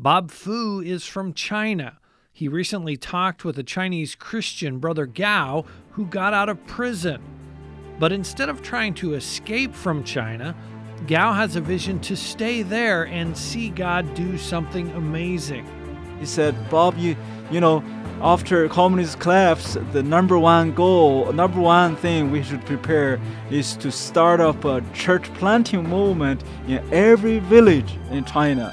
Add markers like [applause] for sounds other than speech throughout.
Bob Fu is from China. He recently talked with a Chinese Christian, Brother Gao, who got out of prison. But instead of trying to escape from China, Gao has a vision to stay there and see God do something amazing. He said, Bob, you, you know, after communist collapse, the number one goal, number one thing we should prepare is to start up a church planting movement in every village in China.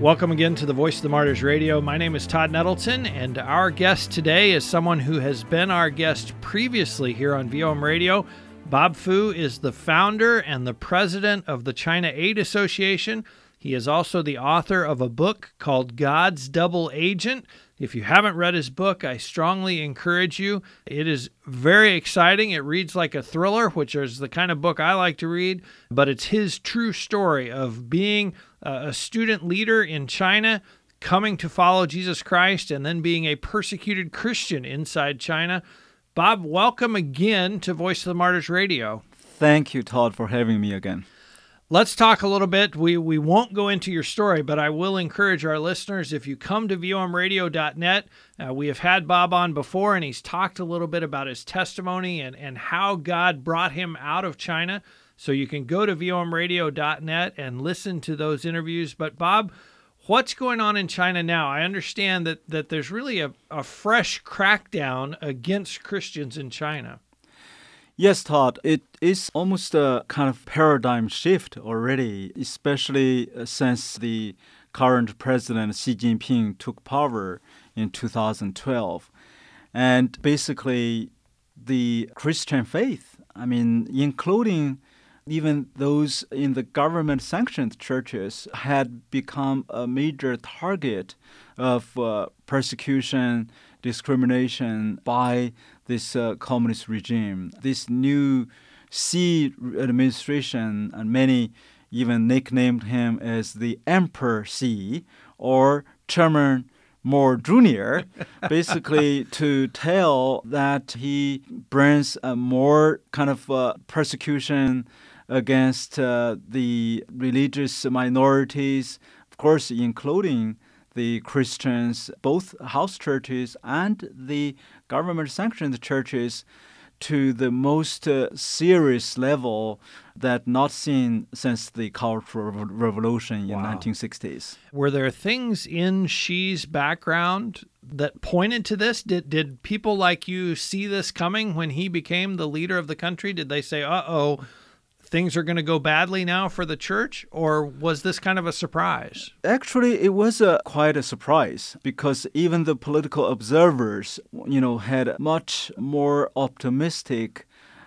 Welcome again to the Voice of the Martyrs Radio. My name is Todd Nettleton, and our guest today is someone who has been our guest previously here on VOM Radio. Bob Fu is the founder and the president of the China Aid Association. He is also the author of a book called God's Double Agent. If you haven't read his book, I strongly encourage you. It is very exciting. It reads like a thriller, which is the kind of book I like to read, but it's his true story of being a student leader in China, coming to follow Jesus Christ, and then being a persecuted Christian inside China. Bob, welcome again to Voice of the Martyrs Radio. Thank you, Todd, for having me again. Let's talk a little bit. We we won't go into your story, but I will encourage our listeners if you come to vomradio.net, uh, we have had Bob on before, and he's talked a little bit about his testimony and, and how God brought him out of China. So you can go to vomradio.net and listen to those interviews. But, Bob, what's going on in China now? I understand that, that there's really a, a fresh crackdown against Christians in China. Yes, Todd, it is almost a kind of paradigm shift already, especially uh, since the current president Xi Jinping took power in 2012. And basically, the Christian faith, I mean, including even those in the government sanctioned churches had become a major target of uh, persecution, discrimination by this uh, communist regime. This new Xi administration, and many even nicknamed him as the Emperor Xi or Chairman Mao Jr., [laughs] basically to tell that he brings a more kind of uh, persecution against uh, the religious minorities, of course, including the Christians, both house churches and the government sanctioned churches, to the most uh, serious level that not seen since the Cultural Revolution in wow. 1960s. Were there things in Xi's background that pointed to this? Did did people like you see this coming when he became the leader of the country? Did they say, "Uh oh"? Things are going to go badly now for the church, or was this kind of a surprise? Actually, it was a, quite a surprise because even the political observers, you know, had much more optimistic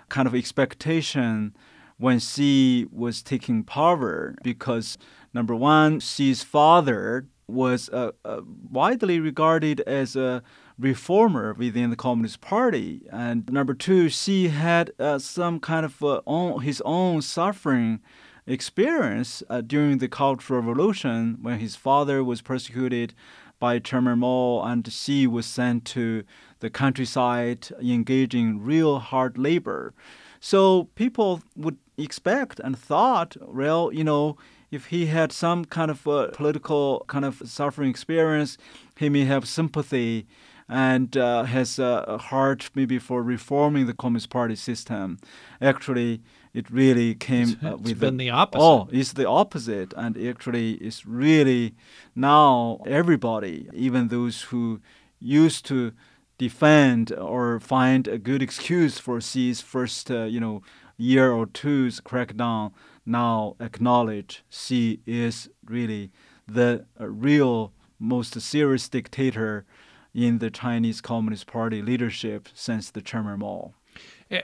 kind of expectation when Xi was taking power because number one, Xi's father was uh, uh, widely regarded as a reformer within the Communist Party. And number two, Xi had uh, some kind of uh, own, his own suffering experience uh, during the Cultural Revolution when his father was persecuted by Chairman Mao and Xi was sent to the countryside engaging real hard labor. So people would expect and thought, well, you know, if he had some kind of uh, political kind of suffering experience, he may have sympathy and uh, has a heart maybe for reforming the Communist Party system. Actually, it really came uh, with been the, the opposite. Oh, it's the opposite, and actually, it's really now everybody, even those who used to defend or find a good excuse for Xi's first, uh, you know, year or two's crackdown, now acknowledge Xi is really the uh, real most serious dictator in the Chinese Communist Party leadership since the Chairman Mao.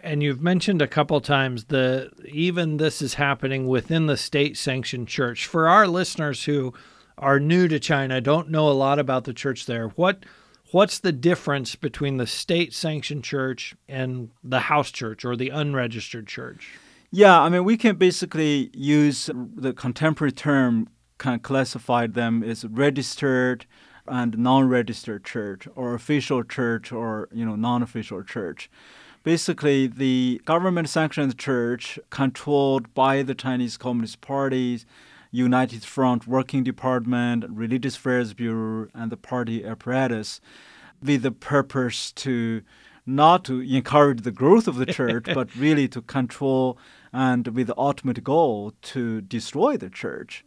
And you've mentioned a couple times the even this is happening within the state sanctioned church. For our listeners who are new to China, don't know a lot about the church there, what what's the difference between the state sanctioned church and the house church or the unregistered church? Yeah, I mean, we can basically use the contemporary term, kind of classify them as registered and non-registered church, or official church, or you know, non-official church. Basically, the government-sanctioned church, controlled by the Chinese Communist Party, United Front Working Department, Religious Affairs Bureau, and the party apparatus, with the purpose to not to encourage the growth of the [laughs] church, but really to control and with the ultimate goal to destroy the church.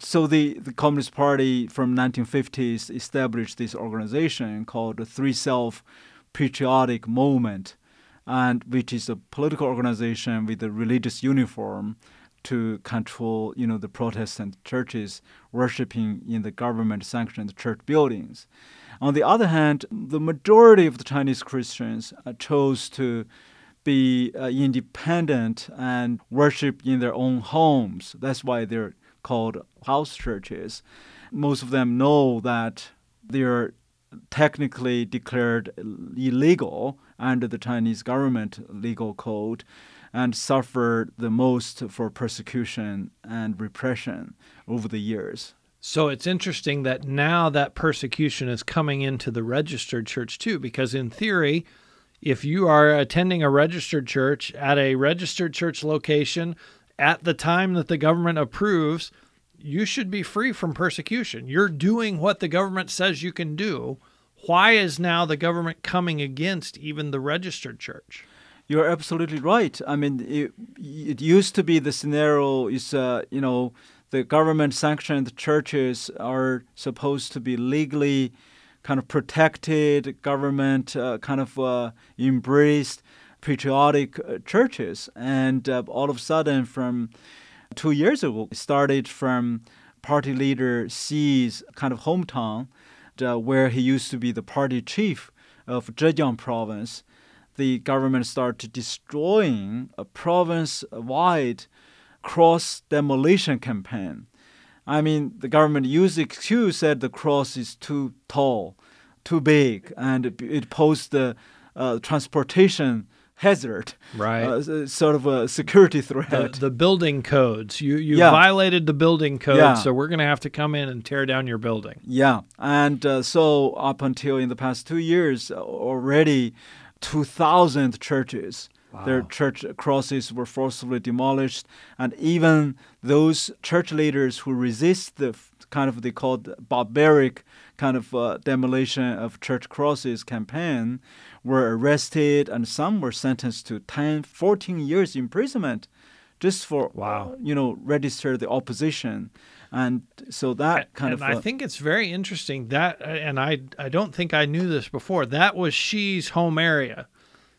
So the, the Communist Party from 1950s established this organization called the Three Self Patriotic Movement, and which is a political organization with a religious uniform to control, you know, the Protestant churches worshiping in the government-sanctioned church buildings. On the other hand, the majority of the Chinese Christians uh, chose to be uh, independent and worship in their own homes. That's why they're called house churches. Most of them know that they're technically declared illegal under the Chinese government legal code and suffer the most for persecution and repression over the years. So it's interesting that now that persecution is coming into the registered church too, because in theory, if you are attending a registered church at a registered church location at the time that the government approves, you should be free from persecution. You're doing what the government says you can do. Why is now the government coming against even the registered church? You're absolutely right. I mean, it, it used to be the scenario is, uh, you know, the government sanctioned churches are supposed to be legally kind of protected government, uh, kind of uh, embraced patriotic uh, churches. And uh, all of a sudden, from two years ago, it started from party leader Xi's kind of hometown, uh, where he used to be the party chief of Zhejiang province. The government started destroying a province-wide cross demolition campaign I mean, the government used excuse said the cross is too tall, too big, and it, it posed the uh, transportation hazard, right? Uh, sort of a security threat. The, the building codes. You you yeah. violated the building code, yeah. so we're going to have to come in and tear down your building. Yeah, and uh, so up until in the past two years, already two thousand churches Wow. Their church crosses were forcibly demolished, and even those church leaders who resist the kind of they called barbaric kind of uh, demolition of church crosses campaign were arrested, and some were sentenced to 10, 14 years imprisonment just for uh, wow. you know register the opposition and so that kind and of I uh, think it's very interesting that uh, and I I don't think I knew this before that was Xi's home area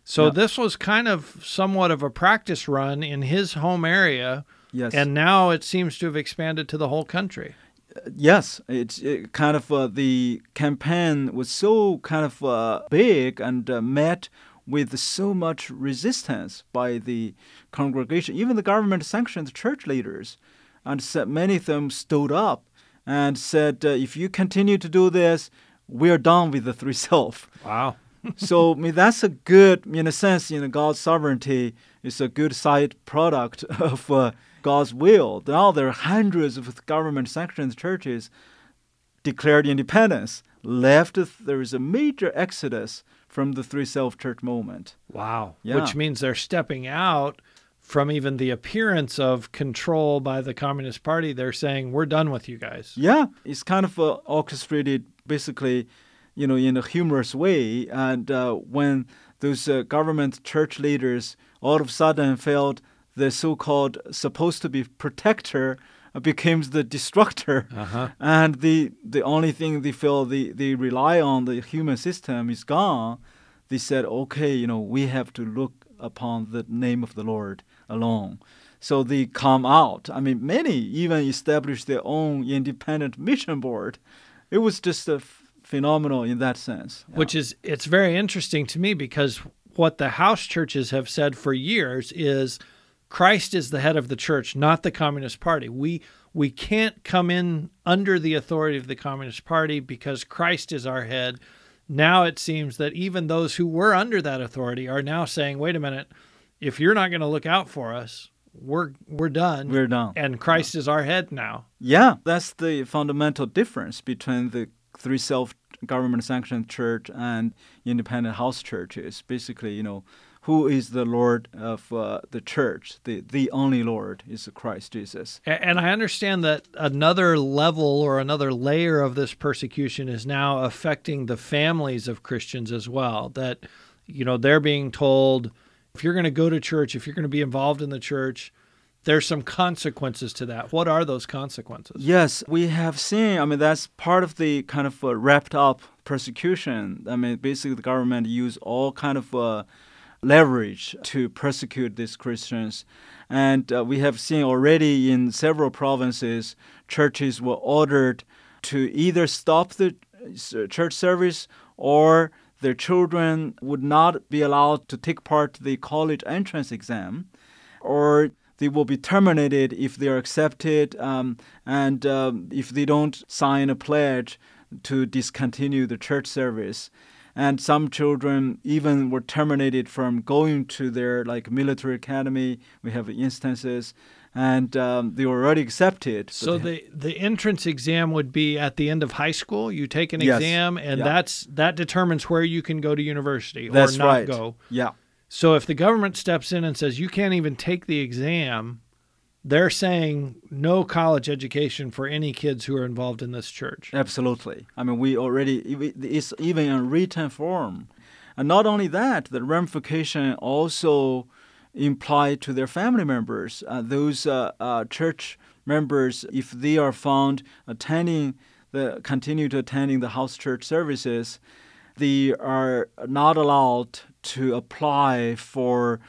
so this was kind of somewhat of a practice run in his home area. Yes. And now it seems to have expanded to the whole country. Yes, it's it kind of uh, the campaign was so kind of uh, big and uh, met with so much resistance by the congregation. Even the government sanctioned church leaders, and said many of them stood up and said, uh, "If you continue to do this, we're done with the three self." Wow so I mean that's a good, in a sense, you know, God's sovereignty is a good side product [laughs] of uh, God's will. Now there are hundreds of government-sanctioned churches declared independence. Left, there is a major exodus from the three self church movement. Wow. Yeah. Which means they're stepping out from even the appearance of control by the Communist Party. They're saying, we're done with you guys. Yeah. It's kind of uh, orchestrated basically you know, in a humorous way. And uh, when those uh, government church leaders all of a sudden felt the so-called supposed to be protector becomes the destructor, uh-huh. and the the only thing they feel they, they rely on the human system is gone. They said, okay, you know, we have to look upon the name of the Lord alone. So they come out. I mean, many even established their own independent mission board. It was just a phenomenal in that sense. Yeah. Which is it's very interesting to me because what the house churches have said for years is Christ is the head of the church, not the Communist Party. We we can't come in under the authority of the Communist Party because Christ is our head. now it seems that even those who were under that authority are now saying, wait a minute, if you're not going to look out for us, we're we're done. We're done. And Christ is our head now. Yeah, that's the fundamental difference between the three self government sanctioned church and independent house churches. Basically, you know, who is the Lord of uh, the church? The the only Lord is Christ Jesus. And I understand that another level or another layer of this persecution is now affecting the families of Christians as well. That you know they're being told if you're going to go to church, if you're going to be involved in the church, there's some consequences to that. What are those consequences? Yes, we have seen. I mean, that's part of the kind of uh, wrapped up persecution. I mean, basically, the government used all kind of uh, leverage to persecute these Christians, and uh, we have seen already in several provinces, churches were ordered to either stop the church service or their children would not be allowed to take part the college entrance exam, or they will be terminated if they are accepted, um, and um, if they don't sign a pledge to discontinue the church service. And some children even were terminated from going to their like military academy. We have instances and um, they were already accepted. So the the entrance exam would be at the end of high school. You take an yes. exam, and yeah. that's that determines where you can go to university that's or not right. go. Yeah. So if the government steps in and says you can't even take the exam, they're saying no college education for any kids who are involved in this church. Absolutely. I mean, we already it's even in written form, and not only that, the ramification also imply to their family members. Uh, those uh, uh, church members, if they are found attending the continue to attending the house church services, they are not allowed to apply for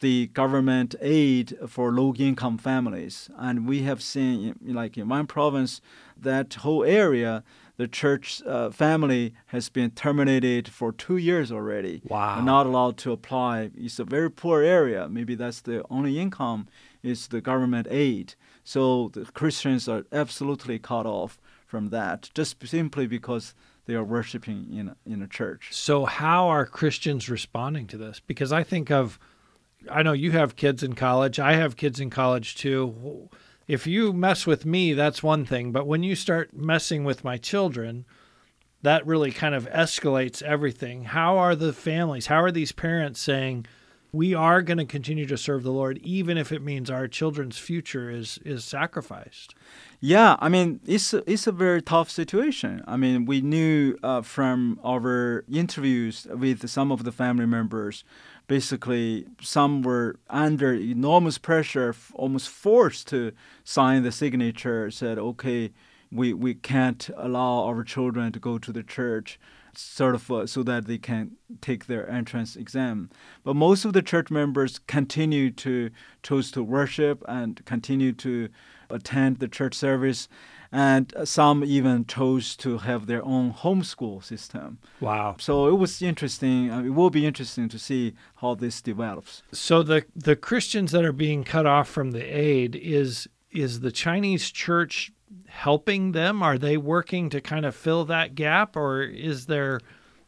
the government aid for low income families. And we have seen, like in one province, that whole area the church uh, family has been terminated for two years already. Wow. not allowed to apply. It's a very poor area. Maybe that's the only income is the government aid. So the Christians are absolutely cut off from that, just simply because they are worshiping in a, in a church. So how are Christians responding to this? Because I think of, I know you have kids in college. I have kids in college too if you mess with me, that's one thing. But when you start messing with my children, that really kind of escalates everything. How are the families, how are these parents saying, we are going to continue to serve the Lord, even if it means our children's future is is sacrificed. Yeah, I mean it's a, it's a very tough situation. I mean we knew uh, from our interviews with some of the family members basically some were under enormous pressure, almost forced to sign the signature, said, okay, we, we can't allow our children to go to the church sort of uh, so that they can take their entrance exam. But most of the church members continue to choose to worship and continue to attend the church service and some even chose to have their own homeschool system. Wow! So it was interesting. Uh, it will be interesting to see how this develops. So the the Christians that are being cut off from the aid is is the Chinese church helping them? Are they working to kind of fill that gap, or is there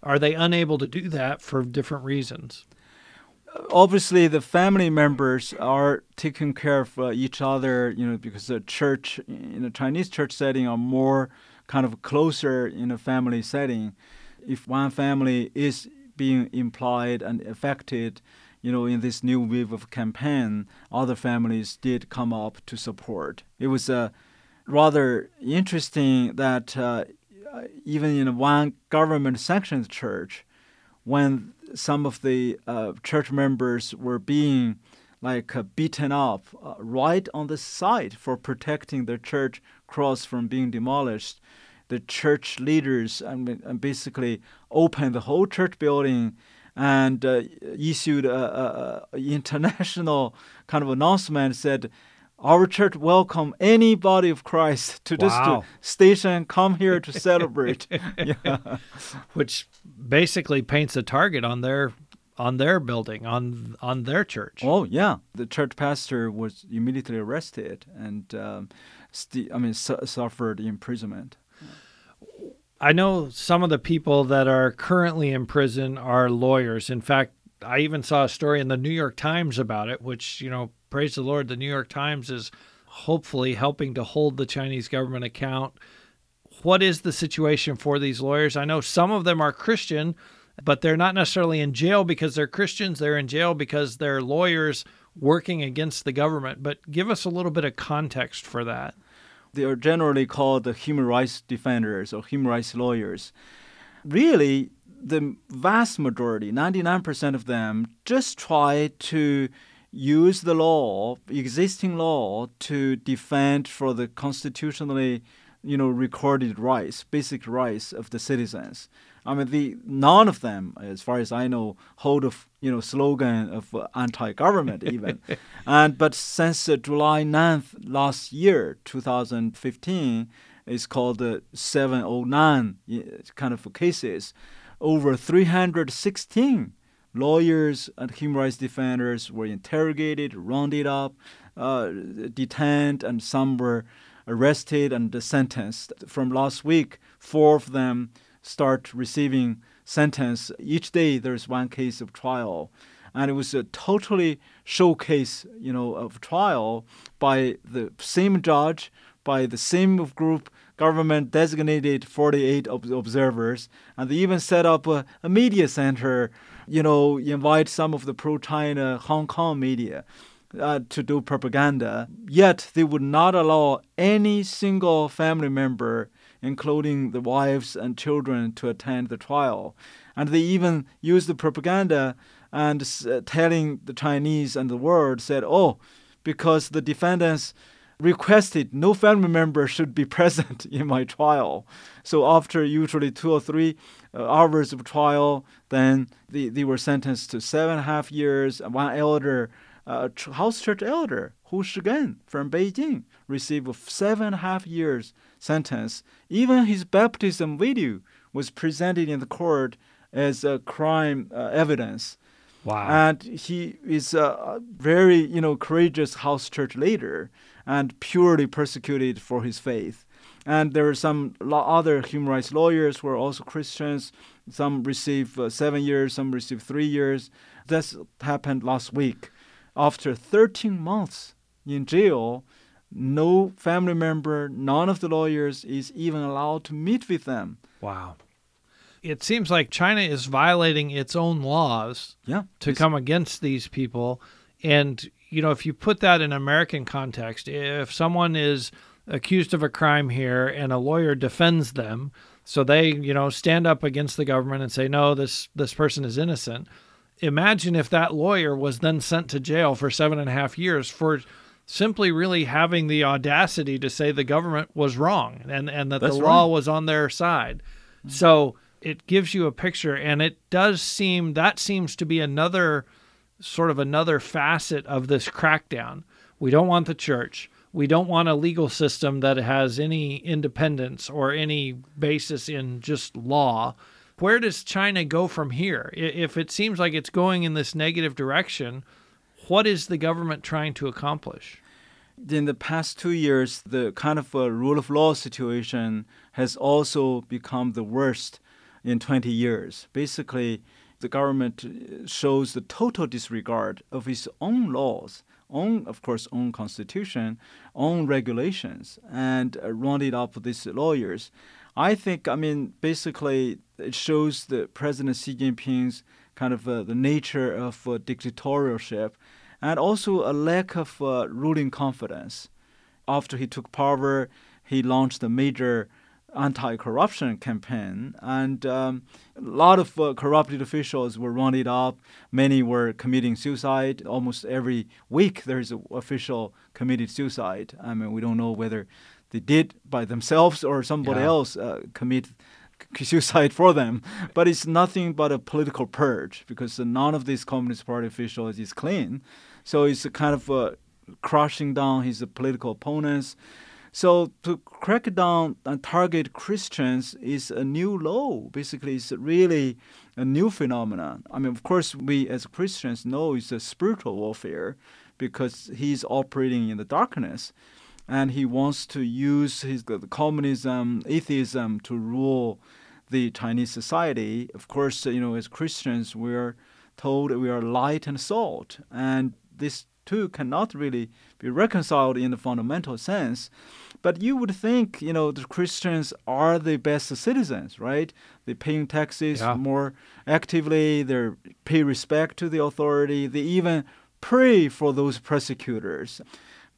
are they unable to do that for different reasons? obviously the family members are taking care of uh, each other, you know, because the church in a Chinese church setting are more kind of closer in a family setting. If one family is being implied and affected, you know, in this new wave of campaign, other families did come up to support. It was uh, rather interesting that uh, even in one government-sanctioned church, when some of the uh, church members were being like uh, beaten up uh, right on the site for protecting the church cross from being demolished. The church leaders and, and basically opened the whole church building and uh, issued a, a, a, international kind of announcement said our church welcome anybody of Christ to wow. this station. Come here to celebrate. [laughs] yeah. Which basically paints a target on their on their building on on their church. Oh yeah, the church pastor was immediately arrested and um, st- I mean su- suffered imprisonment. I know some of the people that are currently in prison are lawyers. In fact, I even saw a story in the New York Times about it, which, you know, praise the Lord, the New York Times is hopefully helping to hold the Chinese government account. What is the situation for these lawyers? I know some of them are Christian, but they're not necessarily in jail because they're Christians. They're in jail because they're lawyers working against the government. But give us a little bit of context for that. They are generally called the human rights defenders or human rights lawyers. Really, the vast majority, 99% of them, just try to use the law, existing law, to defend for the constitutionally, you know, recorded rights, basic rights of the citizens. I mean, the none of them, as far as I know, hold a you know slogan of uh, anti-government [laughs] even. and but since uh, July 9th last year, 2015, it's called the 709 kind of cases. Over 316 lawyers and human rights defenders were interrogated, rounded up, uh, detained, and some were arrested and sentenced. From last week, four of them start receiving sentence. Each day there's one case of trial. And it was a totally showcase, you know, of trial by the same judge, by the same group government designated 48 observers, and they even set up a, a media center, you know, invite some of the pro-China Hong Kong media. Uh, to do propaganda, yet they would not allow any single family member including the wives and children, to attend the trial. And they even used the propaganda and uh, telling the Chinese and the world said, oh, because the defendants requested no family member should be [laughs] present in my trial. So after usually two or three uh, hours of trial, then they, they were sentenced to seven and a half years. One elder, uh, house church elder, Hu Shigen from Beijing, received seven and a half years sentence. Even his baptism video was presented in the court as a crime uh, evidence. Wow. And he is a very, you know, courageous house church leader and purely persecuted for his faith. And there are some other human rights lawyers who are also Christians. Some receive uh, seven years, some receive three years. This happened last week. After 13 months in jail, no family member, none of the lawyers is even allowed to meet with them. Wow. It seems like China is violating its own laws yeah, to come against these people. And, you know, if you put that in American context, if someone is accused of a crime here and a lawyer defends them, so they, you know, stand up against the government and say, no, this, this person is innocent. Imagine if that lawyer was then sent to jail for seven and a half years for simply really having the audacity to say the government was wrong and, and that That's the law right. was on their side. Mm-hmm. So it gives you a picture, and it does seem that seems to be another sort of another facet of this crackdown. We don't want the church. We don't want a legal system that has any independence or any basis in just law. Where does China go from here? If it seems like it's going in this negative direction, what is the government trying to accomplish? In the past two years, the kind of rule of law situation has also become the worst in 20 years. Basically, the government shows the total disregard of its own laws, own, of course, own constitution, own regulations, and uh, rounded up these lawyers. I think, I mean, basically, it shows the President Xi Jinping's kind of uh, the nature of uh, dictatorship and also a lack of uh, ruling confidence. After he took power, he launched a major anti-corruption campaign, and um, a lot of uh, corrupted officials were rounded up. Many were committing suicide. Almost every week, there is an official committed suicide. I mean, we don't know whether they did by themselves or somebody yeah. else uh, commit [laughs] suicide for them. But it's nothing but a political purge because none of these Communist Party officials is clean. So it's a kind of uh, crushing down his political opponents. So to crack down and target Christians is a new law. Basically, it's really a new phenomenon. I mean, of course, we as Christians know it's a spiritual warfare because he's operating in the darkness. and he wants to use his communism, atheism to rule the Chinese society. Of course, you know, as Christians, we're told we are light and salt, and this two cannot really be reconciled in the fundamental sense. But you would think, you know, the Christians are the best citizens, right? They're paying taxes Yeah. more actively. They pay respect to the authority. They even pray for those persecutors.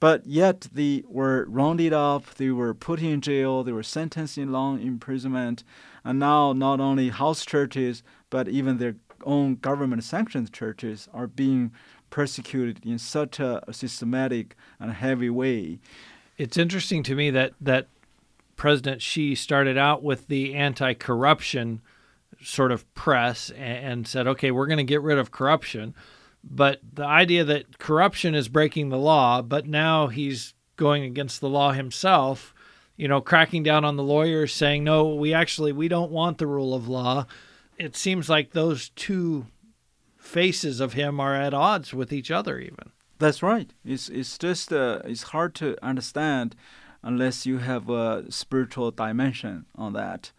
But yet they were rounded up, they were put in jail, they were sentenced in long imprisonment, and now not only house churches, but even their own government sanctioned churches are being persecuted in such a systematic and heavy way. It's interesting to me that that President Xi started out with the anti-corruption sort of press and, and said, "Okay, we're going to get rid of corruption," but the idea that corruption is breaking the law, but now he's going against the law himself, you know, cracking down on the lawyers, saying, "No, we actually we don't want the rule of law." It seems like those two faces of him are at odds with each other, even. That's right. It's it's just uh, it's hard to understand unless you have a spiritual dimension on that.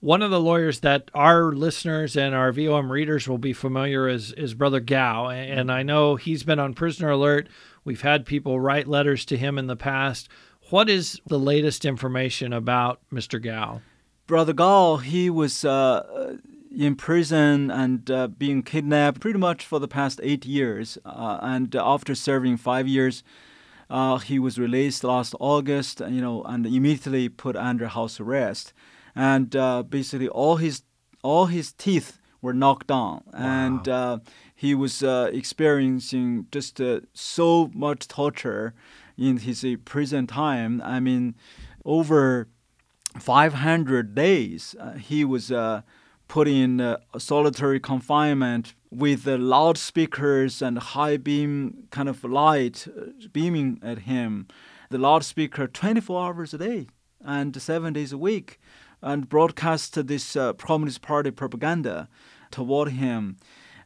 One of the lawyers that our listeners and our VOM readers will be familiar is is Brother Gao, and I know he's been on Prisoner Alert. We've had people write letters to him in the past. What is the latest information about Mr. Gao? Brother Gao, he was uh, in prison and uh, being kidnapped pretty much for the past eight years. Uh, and after serving five years, uh, he was released last August, you know, and immediately put under house arrest. And uh, basically, all his all his teeth were knocked down, and uh, he was uh, experiencing just uh, so much torture in his prison time. I mean, over 500 days, uh, he was uh, put in solitary confinement with the loudspeakers and high beam kind of light uh, beaming at him. The loudspeaker 24 hours a day and seven days a week, and broadcast this uh, Communist Party propaganda toward him.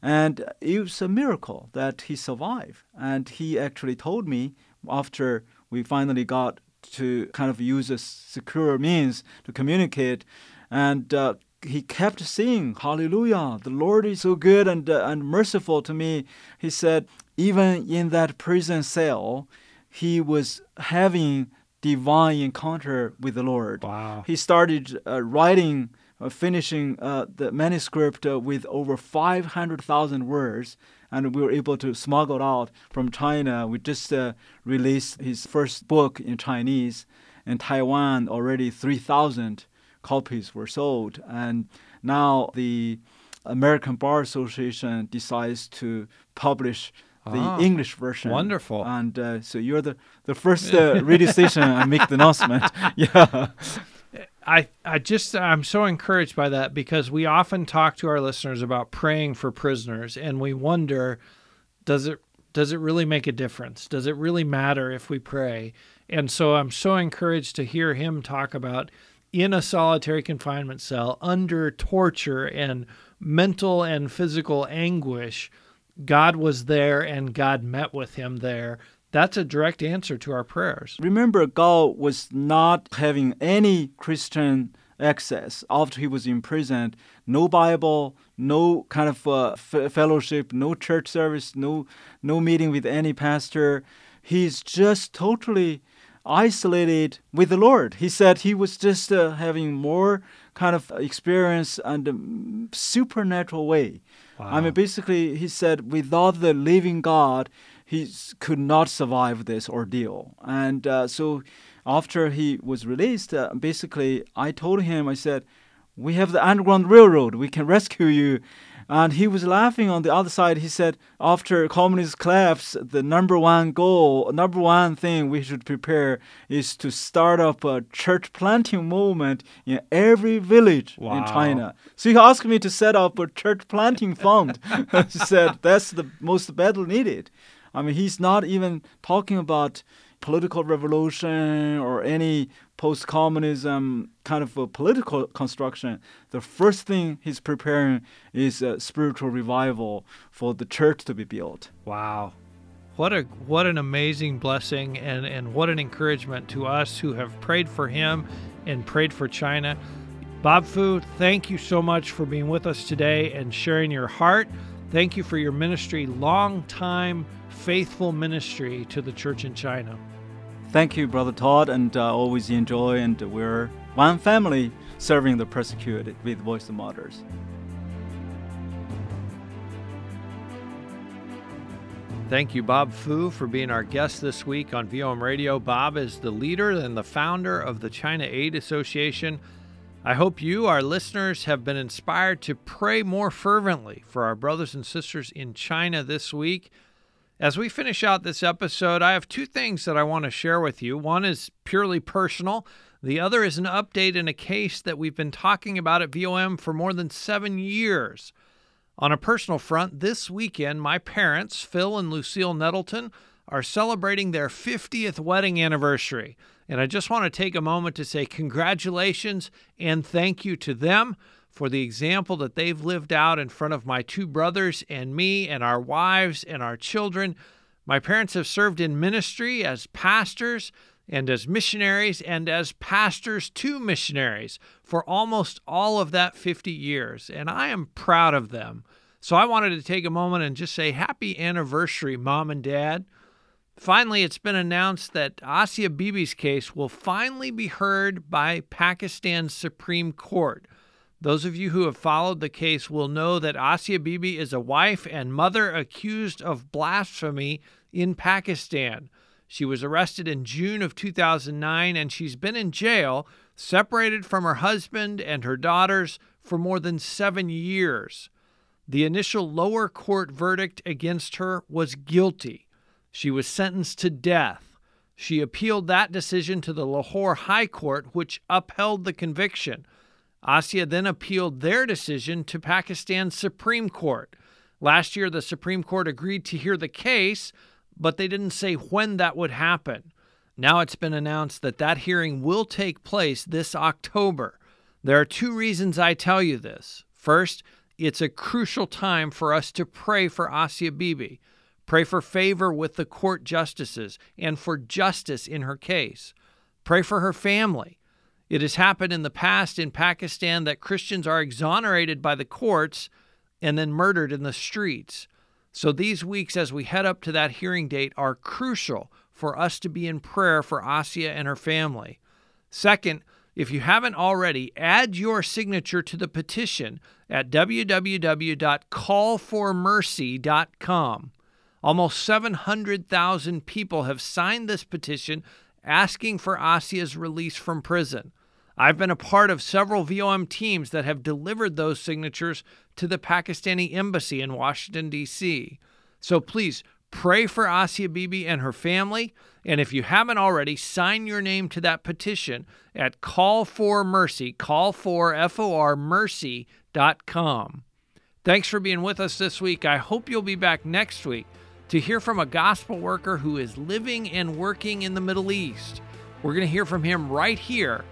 And it was a miracle that he survived. And he actually told me after we finally got to kind of use a secure means to communicate, and uh, he kept saying, "Hallelujah! The Lord is so good and uh, and merciful to me." He said, even in that prison cell, he was having divine encounter with the Lord. Wow. He started uh, writing, uh, finishing uh, the manuscript uh, with over 500,000 words, and we were able to smuggle it out from China. We just uh, released his first book in Chinese. In Taiwan, already 3,000 copies were sold, and now the American Bar Association decides to publish the Ah, English version. wonderful. And uh, so you're the the first uh, radio station I make the announcement. [laughs] [laughs] yeah. I I just I'm so encouraged by that because we often talk to our listeners about praying for prisoners and we wonder does it does it really make a difference? Does it really matter if we pray? And so I'm so encouraged to hear him talk about in a solitary confinement cell under torture and mental and physical anguish, God was there and God met with him there. That's a direct answer to our prayers. Remember, Gao was not having any Christian access after he was imprisoned. No Bible, no kind of uh, f- fellowship, no church service, no no meeting with any pastor. He's just totally isolated with the Lord. He said he was just uh, having more kind of experience and um, supernatural way. I mean, basically, he said without the living God, he could not survive this ordeal. And uh, so, after he was released, uh, basically, I told him, I said, "We have the Underground Railroad. We can rescue you." And he was laughing on the other side. He said, after communist collapse, the number one goal, number one thing we should prepare is to start up a church planting movement in every village Wow. in China. So he asked me to set up a church planting fund. [laughs] he said that's the most badly needed. I mean, he's not even talking about political revolution or any post-communism kind of a political construction. The first thing he's preparing is a spiritual revival for the church to be built. Wow. What a what an amazing blessing and, and what an encouragement to us who have prayed for him and prayed for China. Bob Fu, thank you so much for being with us today and sharing your heart. Thank you for your ministry, long time, faithful ministry to the church in China. Thank you, Brother Todd, and uh, always enjoy, and we're one family serving the persecuted with Voice of Martyrs. Thank you, Bob Fu, for being our guest this week on VOM Radio. Bob is the leader and the founder of the China Aid Association. I hope you, our listeners, have been inspired to pray more fervently for our brothers and sisters in China this week. As we finish out this episode, I have two things that I want to share with you. One is purely personal, the other is an update in a case that we've been talking about at VOM for more than seven years. On a personal front, this weekend, my parents, Phil and Lucille Nettleton, are celebrating their 50th wedding anniversary. And I just want to take a moment to say congratulations and thank you to them for the example that they've lived out in front of my two brothers and me and our wives and our children. My parents have served in ministry as pastors and as missionaries and as pastors to missionaries for almost all of that 50 years. And I am proud of them. So I wanted to take a moment and just say happy anniversary, mom and dad. Finally, it's been announced that Asia Bibi's case will finally be heard by Pakistan's Supreme Court. Those of you who have followed the case will know that Asia Bibi is a wife and mother accused of blasphemy in Pakistan. She was arrested in June of 2009 and she's been in jail, separated from her husband and her daughters for more than seven years. The initial lower court verdict against her was guilty. She was sentenced to death. She appealed that decision to the Lahore High Court, which upheld the conviction. Asia then appealed their decision to Pakistan's Supreme Court. Last year, the Supreme Court agreed to hear the case, but they didn't say when that would happen. Now it's been announced that that hearing will take place this October. There are two reasons I tell you this. First, it's a crucial time for us to pray for Asia Bibi, pray for favor with the court justices, and for justice in her case. Pray for her family. It has happened in the past in Pakistan that Christians are exonerated by the courts and then murdered in the streets. So these weeks, as we head up to that hearing date, are crucial for us to be in prayer for Asia and her family. Second, if you haven't already, add your signature to the petition at www.callformercy.com. Almost 700,000 people have signed this petition asking for Asia's release from prison. I've been a part of several VOM teams that have delivered those signatures to the Pakistani embassy in Washington, D.C. So please pray for Asia Bibi and her family. And if you haven't already, sign your name to that petition at Call for Mercy, call for F O R mercy.com. Thanks for being with us this week. I hope you'll be back next week to hear from a gospel worker who is living and working in the Middle East. We're going to hear from him right here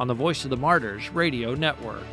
on the Voice of the Martyrs Radio Network.